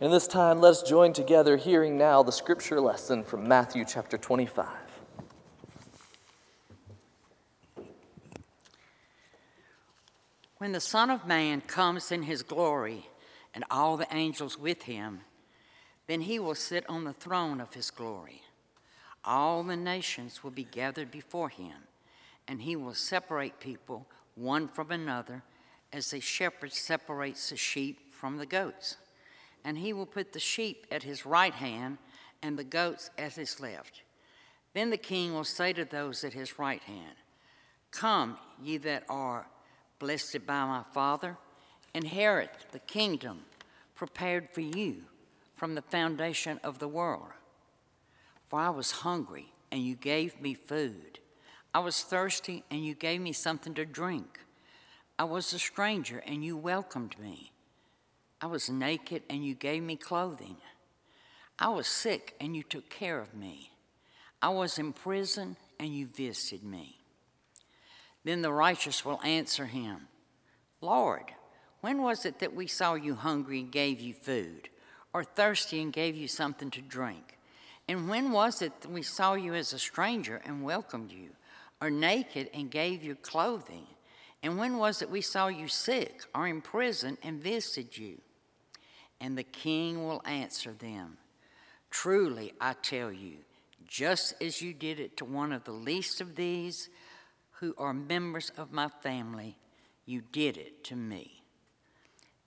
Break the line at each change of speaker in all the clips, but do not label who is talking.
In this time, let us join together hearing now the scripture lesson from Matthew chapter 25.
When the Son of Man comes in his glory and all the angels with him, then he will sit on the throne of his glory. All the nations will be gathered before him, and he will separate people one from another as a shepherd separates the sheep from the goats and he will put the sheep at his right hand and the goats at his left. Then the king will say to those at his right hand, Come, ye that are blessed by my Father, inherit the kingdom prepared for you from the foundation of the world. For I was hungry, and you gave me food. I was thirsty, and you gave me something to drink. I was a stranger, and you welcomed me. I was naked and you gave me clothing. I was sick and you took care of me. I was in prison and you visited me. Then the righteous will answer him Lord, when was it that we saw you hungry and gave you food, or thirsty and gave you something to drink? And when was it that we saw you as a stranger and welcomed you, or naked and gave you clothing? And when was it we saw you sick or in prison and visited you? And the king will answer them Truly, I tell you, just as you did it to one of the least of these who are members of my family, you did it to me.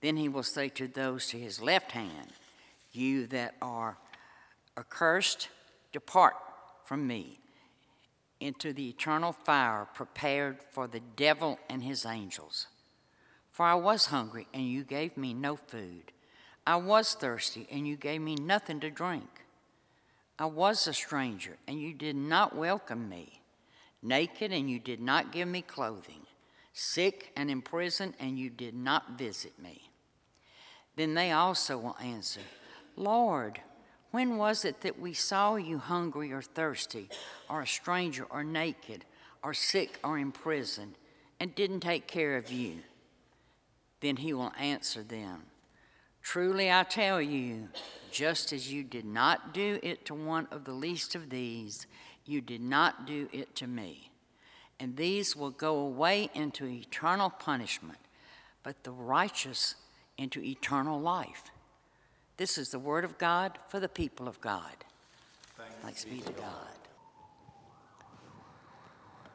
Then he will say to those to his left hand, You that are accursed, depart from me into the eternal fire prepared for the devil and his angels. For I was hungry, and you gave me no food. I was thirsty, and you gave me nothing to drink. I was a stranger, and you did not welcome me. Naked, and you did not give me clothing. Sick and in prison, and you did not visit me. Then they also will answer, Lord, when was it that we saw you hungry or thirsty, or a stranger or naked, or sick or in prison, and didn't take care of you? Then he will answer them, Truly I tell you, just as you did not do it to one of the least of these, you did not do it to me. And these will go away into eternal punishment, but the righteous into eternal life. This is the word of God for the people of God. Thanks, be to God.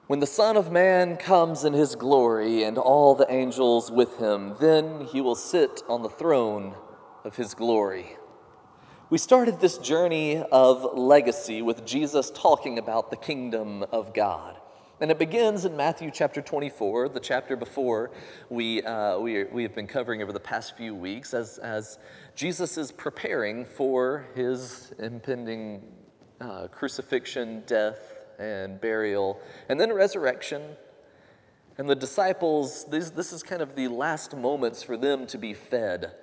When the Son of Man comes in his glory and all the angels with him, then he will sit on the throne of his glory. We started this journey of legacy with Jesus talking about the kingdom of God. And it begins in Matthew chapter 24, the chapter before we, uh, we, we have been covering over the past few weeks, as, as Jesus is preparing for his impending uh, crucifixion, death, and burial, and then resurrection. And the disciples, this, this is kind of the last moments for them to be fed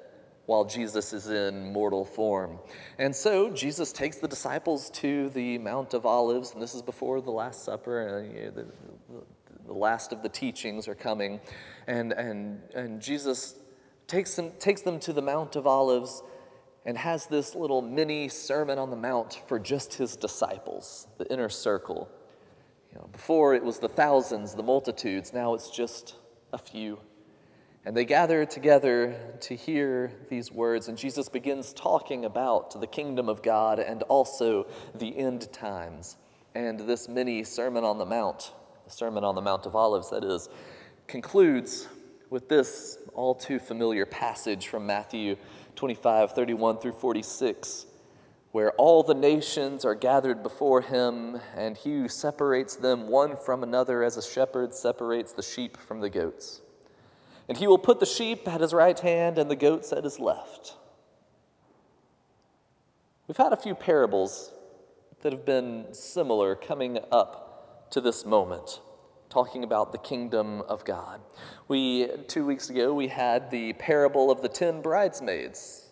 while Jesus is in mortal form. And so Jesus takes the disciples to the Mount of Olives, and this is before the Last Supper, uh, and the, the last of the teachings are coming. And, and, and Jesus takes them, takes them to the Mount of Olives and has this little mini Sermon on the Mount for just his disciples, the inner circle. You know, before it was the thousands, the multitudes, now it's just a few. And they gather together to hear these words, and Jesus begins talking about the kingdom of God and also the end times. And this mini Sermon on the Mount, the Sermon on the Mount of Olives, that is, concludes with this all too familiar passage from Matthew 25, 31 through 46, where all the nations are gathered before him, and he who separates them one from another as a shepherd separates the sheep from the goats. And he will put the sheep at his right hand and the goats at his left. We've had a few parables that have been similar coming up to this moment talking about the kingdom of God. We, two weeks ago, we had the parable of the ten bridesmaids.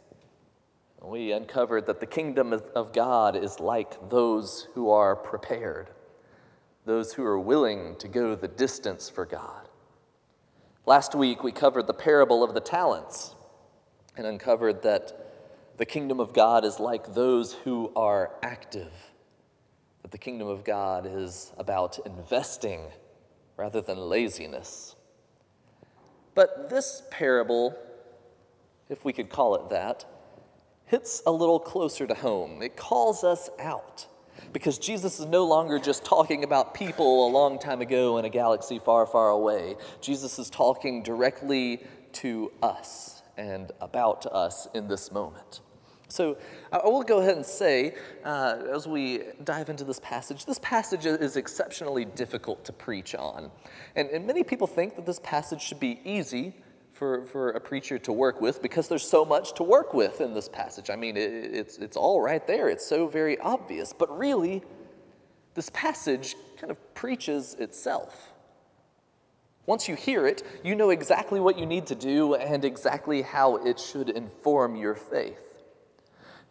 We uncovered that the kingdom of God is like those who are prepared, those who are willing to go the distance for God. Last week, we covered the parable of the talents and uncovered that The kingdom of God is like those who are active, that the kingdom of God is about investing rather than laziness. But this parable, if we could call it that, hits a little closer to home. It calls us out because Jesus is no longer just talking about people a long time ago in a galaxy far, far away. Jesus is talking directly to us and about us in this moment. So I will go ahead and say, uh, as we dive into this passage, this passage is exceptionally difficult to preach on. And, and many people think that this passage should be easy for, for a preacher to work with because there's so much to work with in this passage. I mean, it, it's, it's all right there, it's so very obvious. But really, this passage kind of preaches itself. Once you hear it, you know exactly what you need to do and exactly how it should inform your faith.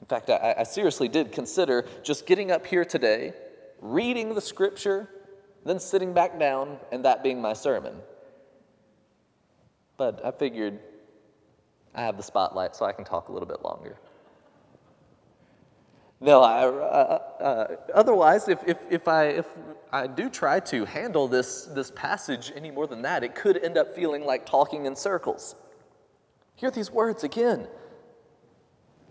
In fact, I, I seriously did consider just getting up here today, reading the scripture, then sitting back down, and that being my sermon. But I figured I have the spotlight, so I can talk a little bit longer. No, I, uh, uh, otherwise, if, if, if, I, if I do try to handle this, this passage any more than that, it could end up feeling like talking in circles. Hear these words again.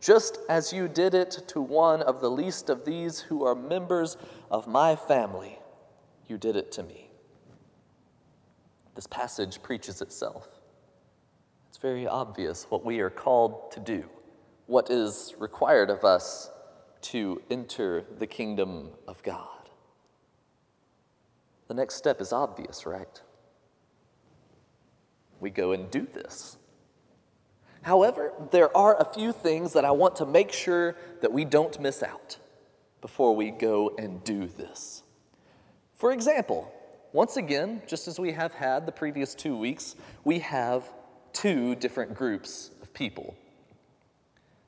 just as you did it to one of the least of these who are members of my family, you did it to me. This passage preaches itself. It's very obvious what we are called to do, what is required of us to enter the kingdom of God. The next step is obvious, right? We go and do this. However, there are a few things that I want to make sure that we don't miss out before we go and do this. For example, once again, just as we have had the previous two weeks, we have two different groups of people.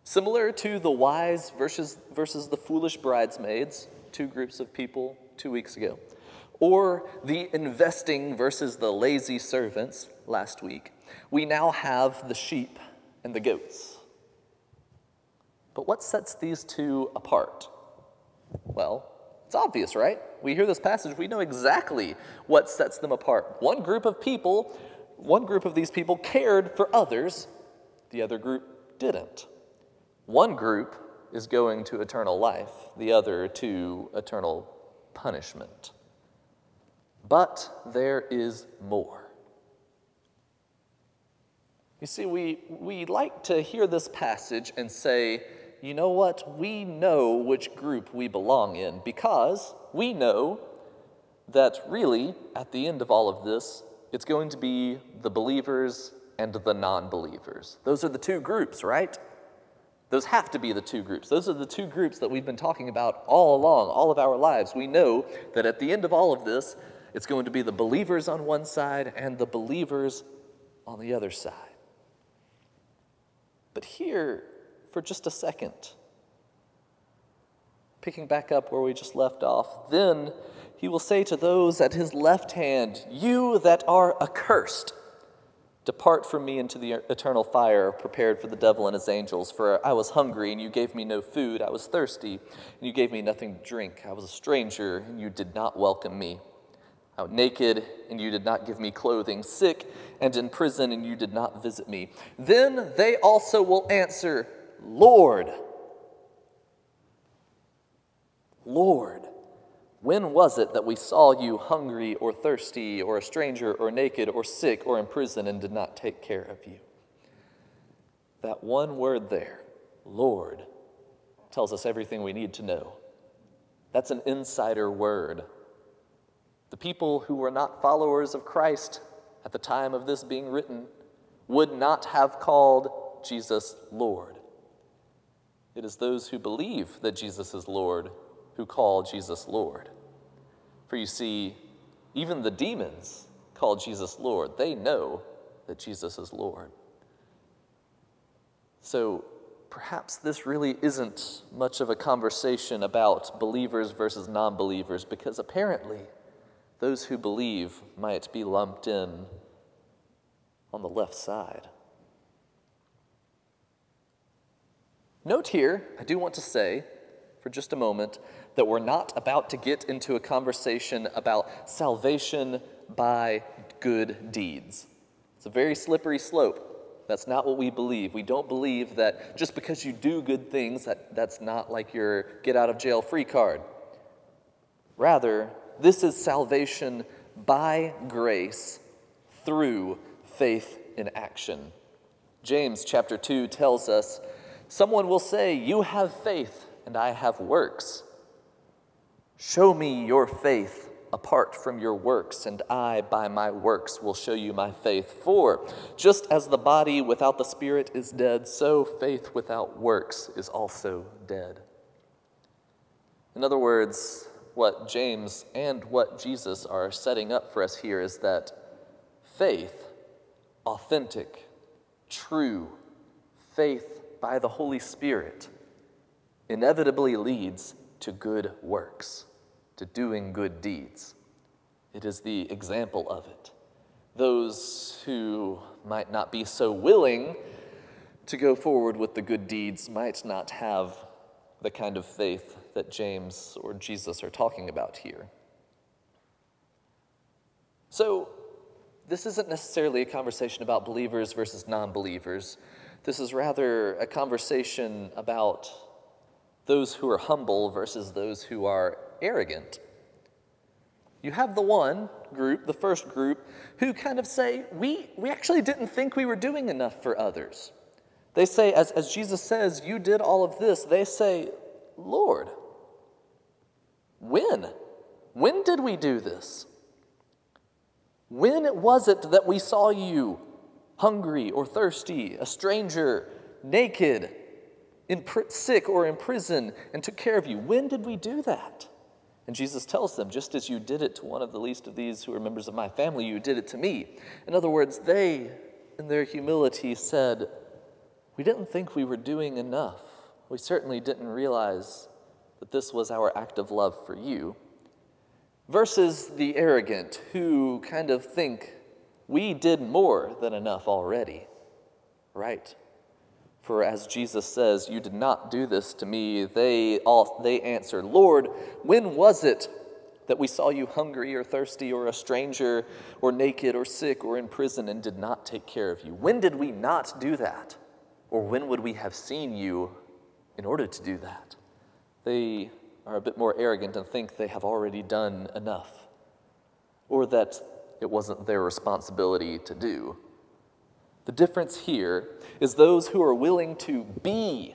Similar to the wise versus, versus the foolish bridesmaids, two groups of people two weeks ago, or the investing versus the lazy servants last week, we now have the sheep and the goats. But what sets these two apart? Well, it's obvious, right? We hear this passage, we know exactly what sets them apart. One group of people one group of these people cared for others, the other group didn't. One group is going to eternal life, the other to eternal punishment. But there is more. You see, we, we like to hear this passage and say, you know what? We know which group we belong in because we know that really, at the end of all of this, it's going to be the believers and the non believers. Those are the two groups, right? Those have to be the two groups. Those are the two groups that we've been talking about all along, all of our lives. We know that at the end of all of this, it's going to be the believers on one side and the believers on the other side. But here, for just a second, picking back up where we just left off, then he will say to those at his left hand, You that are accursed, depart from me into the eternal fire prepared for the devil and his angels. For I was hungry, and you gave me no food. I was thirsty, and you gave me nothing to drink. I was a stranger, and you did not welcome me. Naked, and you did not give me clothing, sick and in prison, and you did not visit me. Then they also will answer, Lord, Lord, when was it that we saw you hungry or thirsty or a stranger or naked or sick or in prison and did not take care of you? That one word there, Lord, tells us everything we need to know. That's an insider word. The people who were not followers of Christ at the time of this being written would not have called Jesus Lord. It is those who believe that Jesus is Lord who call Jesus Lord. For you see, even the demons call Jesus Lord. They know that Jesus is Lord. So perhaps this really isn't much of a conversation about believers versus non believers because apparently those who believe might be lumped in on the left side. Note here, I do want to say for just a moment that we're not about to get into a conversation about salvation by good deeds. It's a very slippery slope. That's not what we believe. We don't believe that just because you do good things, that, that's not like your get out of jail free card. Rather, this is salvation by grace through faith in action. James chapter 2 tells us Someone will say, You have faith, and I have works. Show me your faith apart from your works, and I, by my works, will show you my faith. For just as the body without the spirit is dead, so faith without works is also dead. In other words, what James and what Jesus are setting up for us here is that faith, authentic, true faith by the Holy Spirit inevitably leads to good works, to doing good deeds. It is the example of it. Those who might not be so willing to go forward with the good deeds might not have the kind of faith that James or Jesus are talking about here. So, this isn't necessarily a conversation about believers versus non believers. This is rather a conversation about those who are humble versus those who are arrogant. You have the one group, the first group, who kind of say, We, we actually didn't think we were doing enough for others. They say, as, as Jesus says, You did all of this, they say, Lord, when? When did we do this? When was it that we saw you hungry or thirsty, a stranger, naked, in pr- sick or in prison, and took care of you. When did we do that? And Jesus tells them, just as you did it to one of the least of these who are members of my family, you did it to me. In other words, they, in their humility, said, We didn't think we were doing enough. We certainly didn't realize that this was our act of love for you. Versus the arrogant who kind of think we did more than enough already, right? For as Jesus says, You did not do this to me, they, all, they answered, Lord, when was it that we saw you hungry or thirsty or a stranger or naked or sick or in prison and did not take care of you? When did we not do that? Or when would we have seen you in order to do that? They are a bit more arrogant and think they have already done enough, or that it wasn't their responsibility to do. The difference here is those who are willing to be,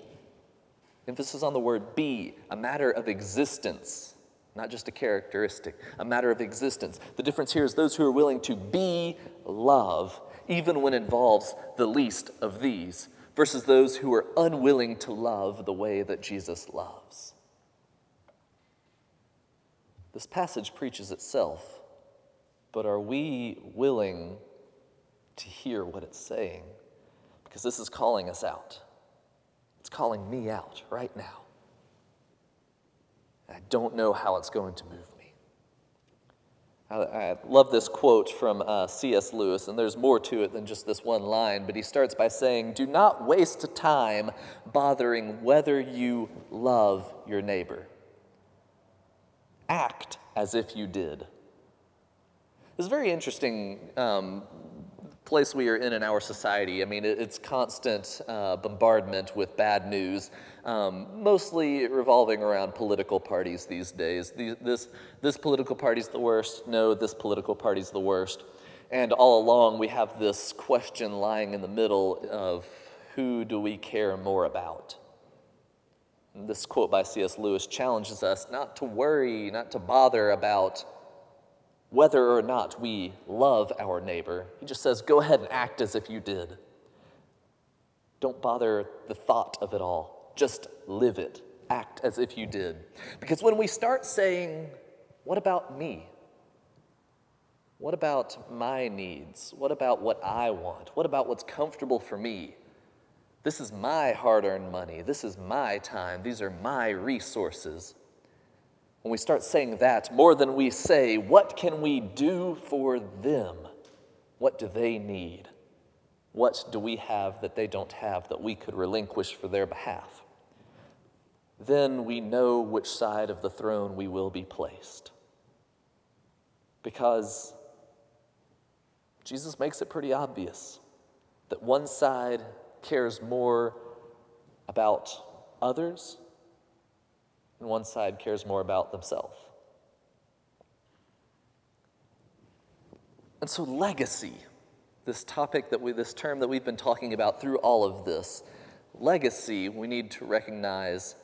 emphasis on the word be, a matter of existence, not just a characteristic, a matter of existence. The difference here is those who are willing to be love, even when it involves the least of these, versus those who are unwilling to love the way that Jesus loves. This passage preaches itself. But are we willing to hear what it's saying? Because this is calling us out. It's calling me out right now. I don't know how it's going to move me. I, I love this quote from uh, C.S. Lewis, and there's more to it than just this one line, but he starts by saying, Do not waste time bothering whether you love your neighbor. Act as if you did. It's a very interesting um, place we are in in our society. I mean, it's constant uh, bombardment with bad news, um, mostly revolving around political parties these days. This, this political party's the worst. No, this political party's the worst. And all along, we have this question lying in the middle of who do we care more about? This quote by C.S. Lewis challenges us not to worry, not to bother about whether or not we love our neighbor. He just says, go ahead and act as if you did. Don't bother the thought of it all. Just live it. Act as if you did. Because when we start saying, what about me? What about my needs? What about what I want? What about what's comfortable for me? This is my hard earned money. This is my time. These are my resources. When we start saying that, more than we say, what can we do for them? What do they need? What do we have that they don't have that we could relinquish for their behalf? Then we know which side of the throne we will be placed. Because Jesus makes it pretty obvious that one side cares more about others and one side cares more about themselves. And so, legacy, this topic that we, this term that we've been talking about through all of this, legacy, we need to recognize,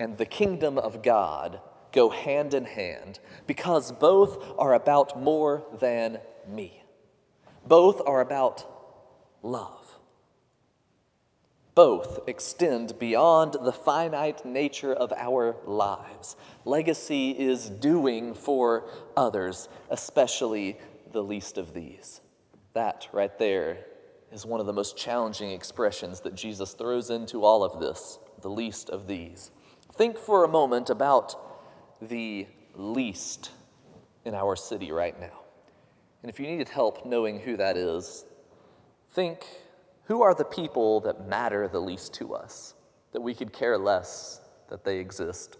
and the kingdom of God go hand in hand because both are about more than me. Both are about love both extend beyond the finite nature of our lives. Legacy is doing for others, especially the least of these. That right there is one of the most challenging expressions that Jesus throws into all of this the least of these. Think for a moment about the least in our city right now. And if you needed help knowing who that is, think who are the people that matter the least to us, that we could care less that they exist?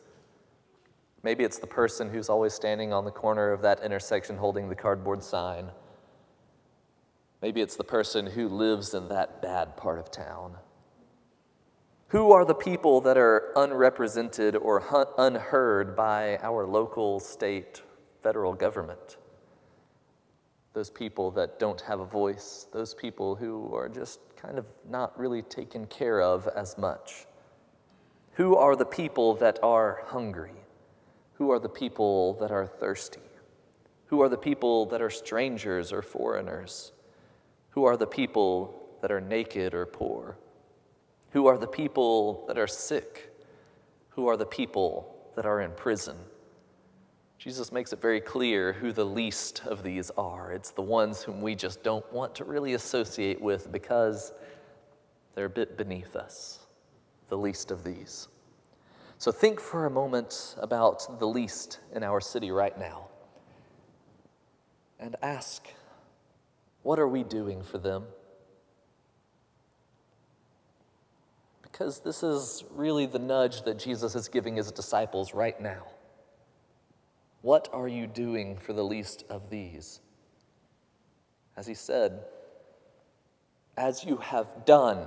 Maybe it's the person who's always standing on the corner of that intersection holding the cardboard sign. Maybe it's the person who lives in that bad part of town. Who are the people that are unrepresented or unheard by our local, state, federal government? Those people that don't have a voice, those people who are just kind of not really taken care of as much. Who are the people that are hungry? Who are the people that are thirsty? Who are the people that are strangers or foreigners? Who are the people that are naked or poor? Who are the people that are sick? Who are the people that are in prison? Jesus makes it very clear who the least of these are. It's the ones whom we just don't want to really associate with because they're a bit beneath us, the least of these. So think for a moment about the least in our city right now and ask, what are we doing for them? Because this is really the nudge that Jesus is giving his disciples right now. What are you doing for the least of these? As he said, as you have done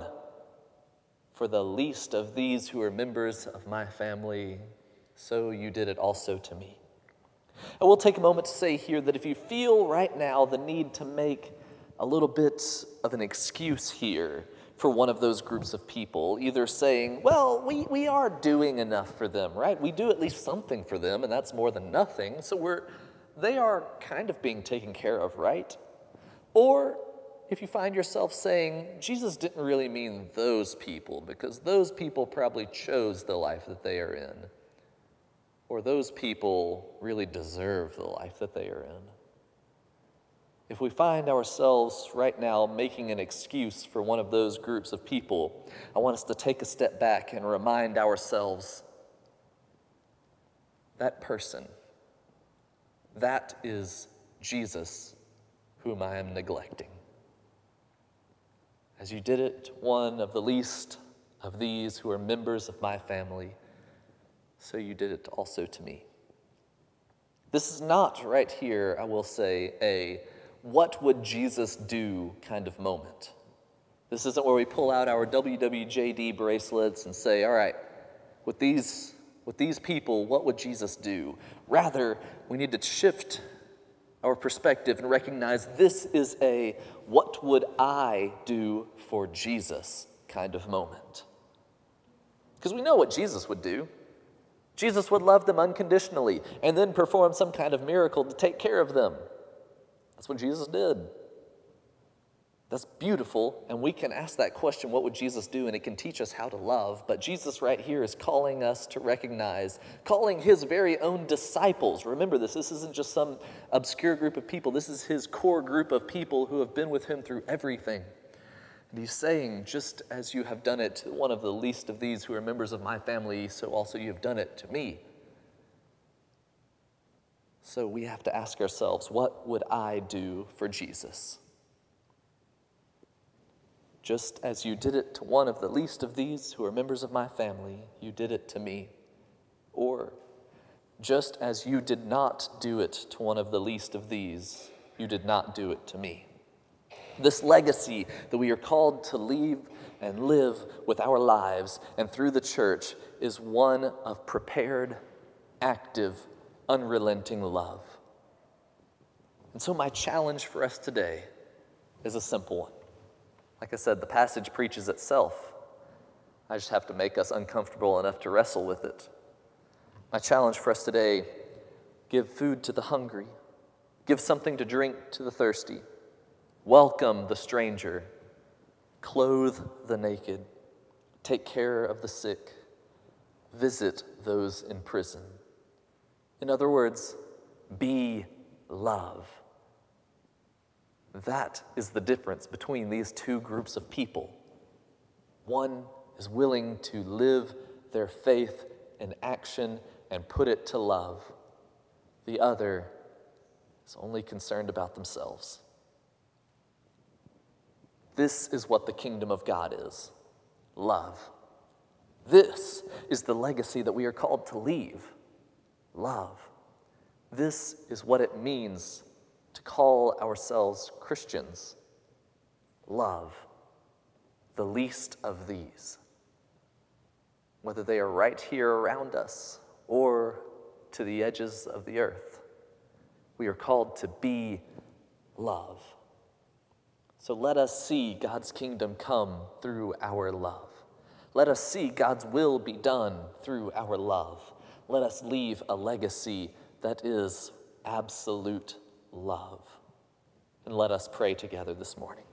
for the least of these who are members of my family, so you did it also to me. I will take a moment to say here that if you feel right now the need to make a little bit of an excuse here, for one of those groups of people, either saying, well, we, we are doing enough for them, right? We do at least something for them, and that's more than nothing. So we're, they are kind of being taken care of, right? Or if you find yourself saying, Jesus didn't really mean those people, because those people probably chose the life that they are in, or those people really deserve the life that they are in if we find ourselves right now making an excuse for one of those groups of people, I want us to take a step back and remind ourselves that person, that is Jesus whom I am neglecting. As you did it, one of the least of these who are members of my family, so you did it also to me. This is not right here, I will say, a what would Jesus do kind of moment. This isn't where we pull out our WWJD bracelets and say, all right, with these, with these people, what would Jesus do? Rather, we need to shift our perspective and recognize this is a what would I do for Jesus kind of moment. Because we know what Jesus would do. Jesus would love them unconditionally and then perform some kind of miracle to take care of them. That's what Jesus did. That's beautiful, and we can ask that question what would Jesus do? And it can teach us how to love. But Jesus, right here, is calling us to recognize, calling his very own disciples. Remember this, this isn't just some obscure group of people, this is his core group of people who have been with him through everything. And he's saying, just as you have done it to one of the least of these who are members of my family, so also you have done it to me. So we have to ask ourselves, what would I do for Jesus? Just as you did it to one of the least of these who are members of my family, you did it to me. Or, just as you did not do it to one of the least of these, you did not do it to me. This legacy that we are called to leave and live with our lives and through the church is one of prepared, active, unrelenting love. And so, my challenge for us today is a simple one. Like I said, the passage preaches itself. I just have to make us uncomfortable enough to wrestle with it. My challenge for us today give food to the hungry, give something to drink to the thirsty, welcome the stranger, clothe the naked, take care of the sick, visit those in prison. In other words, be love. That is the difference between these two groups of people. One is willing to live their faith in action and put it to love, the other is only concerned about themselves. This is what the kingdom of God is love. This is the legacy that we are called to leave love. This is what it means to call ourselves Christians love the least of these, whether they are right here around us or to the edges of the earth. We are called to be love. So let us see God's kingdom come through our love. Let us see God's will be done through our love. Let us leave a legacy that is absolute love. And let us pray together this morning.